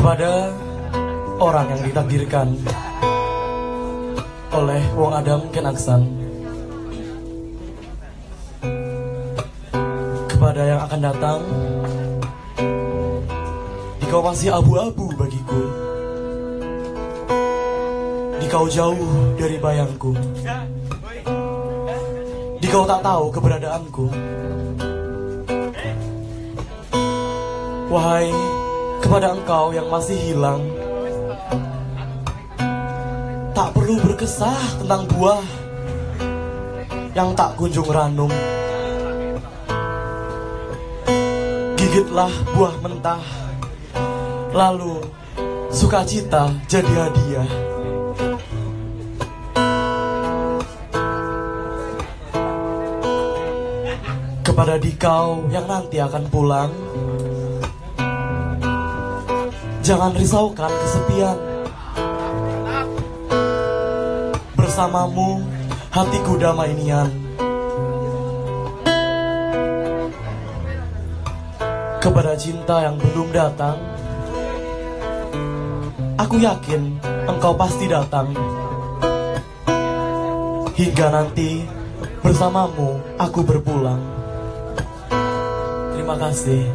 kepada orang yang ditakdirkan oleh Wong Adam Kenaksan kepada yang akan datang Dikau masih abu-abu bagiku. Dikau jauh dari bayangku. Dikau tak tahu keberadaanku. Wahai kepada engkau yang masih hilang. Tak perlu berkesah tentang buah Yang tak kunjung ranum. Gigitlah buah mentah Lalu sukacita jadi hadiah. Kepada dikau yang nanti akan pulang Jangan risaukan kesepian. Bersamamu hatiku damai nian. Kepada cinta yang belum datang Aku yakin engkau pasti datang. Hingga nanti bersamamu aku berpulang. Terima kasih